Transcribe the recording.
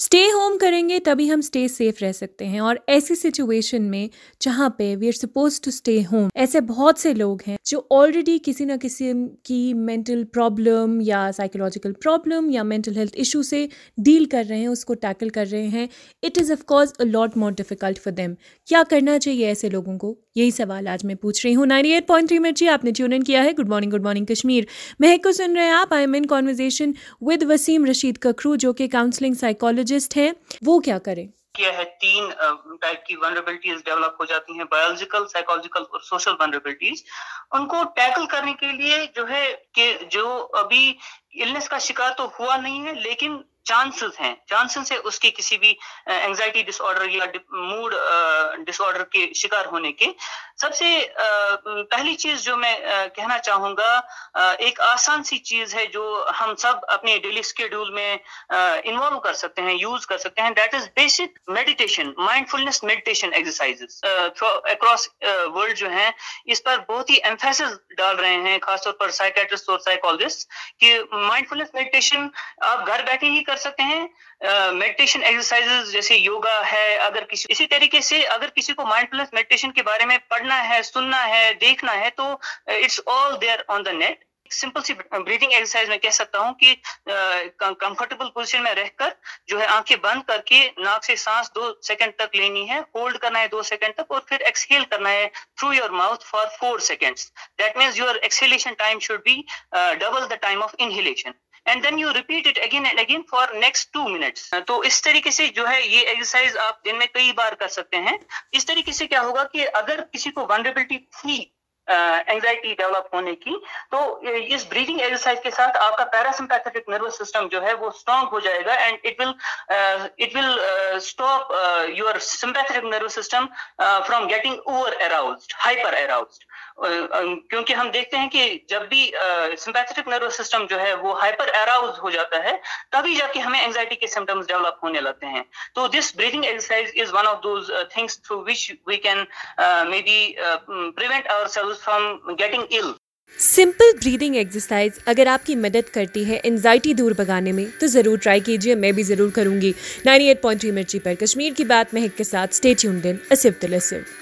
Stay home کریں گے تبھی ہم اسٹے سیف رہ سکتے ہیں اور ایسی سچویشن میں جہاں پہ we are suppose to stay home ایسے بہت سے لوگ ہیں جو آلریڈی کسی نہ کسی کی مینٹل پرابلم یا سائیکولوجیکل پرابلم یا مینٹل ہیلتھ ایشو سے ڈیل کر رہے ہیں اس کو ٹیکل کر رہے ہیں it is of course a lot more difficult for them کیا کرنا چاہیے ایسے لوگوں کو یہی سوال آج میں پوچھ رہی ہوں۔ نائنٹی ایٹ پوائنٹ تھری مرچی جی آپ نے ٹیون ان کیا ہے۔ Good morning good morning Kashmir Mehak کو سن رہے ہیں آپ۔ I am in conversation with Waseem Rashid Kakroo جو کہ کاؤنسلنگ سائیکالوجسٹ ہیں۔ وہ کیا کریں؟ کیا ہے تین ٹائپ کی ونریبلٹیز ڈیولپ ہو جاتی ہیں بایولوجیکل سائیکولوجیکل اور سوشل ونریبلٹیز ان کو ٹیکل کرنے کے لیے جو ہے کہ جو ابھی النس کا شکار تو ہوا نہیں ہے، لیکن چانسز ہیں۔ چانسز ہے اس کی کسی بھی انگزائٹی ڈس آرڈر یا موڈ ڈس آرڈر کے شکار ہونے کے۔ سب سے پہلی چیز جو میں کہنا چاہوں گا ایک آسان سی چیز ہے جو ہم سب اپنے ڈیلی اسکیڈول میں انوالو کر سکتے ہیں یوز کر سکتے ہیں that is basic meditation mindfulness meditation exercise across world جو ہیں، اس پر بہت ہی ایمفیسز ڈال رہے ہیں، خاص طور پر سائیکٹرسٹ اور سائیکالوجسٹ کہ مائنڈ فلنس میڈیٹیشن آپ گھر بیٹھے ہی کر سکتے ہیں۔ میڈیٹیشن ایکسرسائز جیسے یوگا ہے، اگر کسی، اسی طریقے سے اگر کسی کو مائنڈ فلنس میڈیٹیشن کے بارے میں پڑھنا ہے، سننا ہے، دیکھنا ہے، تو it's all there on the net simple C breathing exercise میں کہہ سکتا ہوں کہ کمفرٹیبل پوزیشن میں رہ کر جو ہے آنکھیں بند کر کے ناک سے سانس دو سیکنڈ تک لینی ہے ہولڈ کرنا ہے دو سیکنڈ تک اور پھر ایکسہیل کرنا ہے through your mouth for four seconds that means your exhalation time should be double the time of inhalation and then you repeat it again and again for next two minutes تو اس طریقے سے جو ہے یہ exercise آپ دن میں کئی بار کر سکتے ہیں۔ اس طریقے سے کیا ہوگا کہ اگر کسی کو ونریبلٹی تھی اینگزائٹی ڈیولپ ہونے کی، تو اس بریدنگ ایکسرسائز کے ساتھ آپ کا پیراسمپیتھک نروس سسٹم جو ہے وہ اسٹرانگ ہو جائے گا and it will it will stop your sympathetic nervous system from getting over aroused hyper aroused کیونکہ ہم دیکھتے ہیں کہ جب بھی سمپیتھک نروس سسٹم جو ہے وہ ہائپر اراؤز ہو جاتا ہے، تبھی جا کے ہمیں اینگزائٹی کے سمٹمس ڈیولپ ہونے لگتے ہیں۔ تو this breathing exercise is one of those things through which we can may be prevent ourselves from getting ill simple breathing exercise اگر آپ کی مدد کرتی ہے انزائٹی دور بگانے میں، تو ضرور ٹرائی کیجیے میں بھی ضرور کروں گی۔ نائنٹی ایٹ پوائنٹ تھری مرچی پر کشمیر کی بات مہک کے ساتھ اسٹے ٹیون دن اصف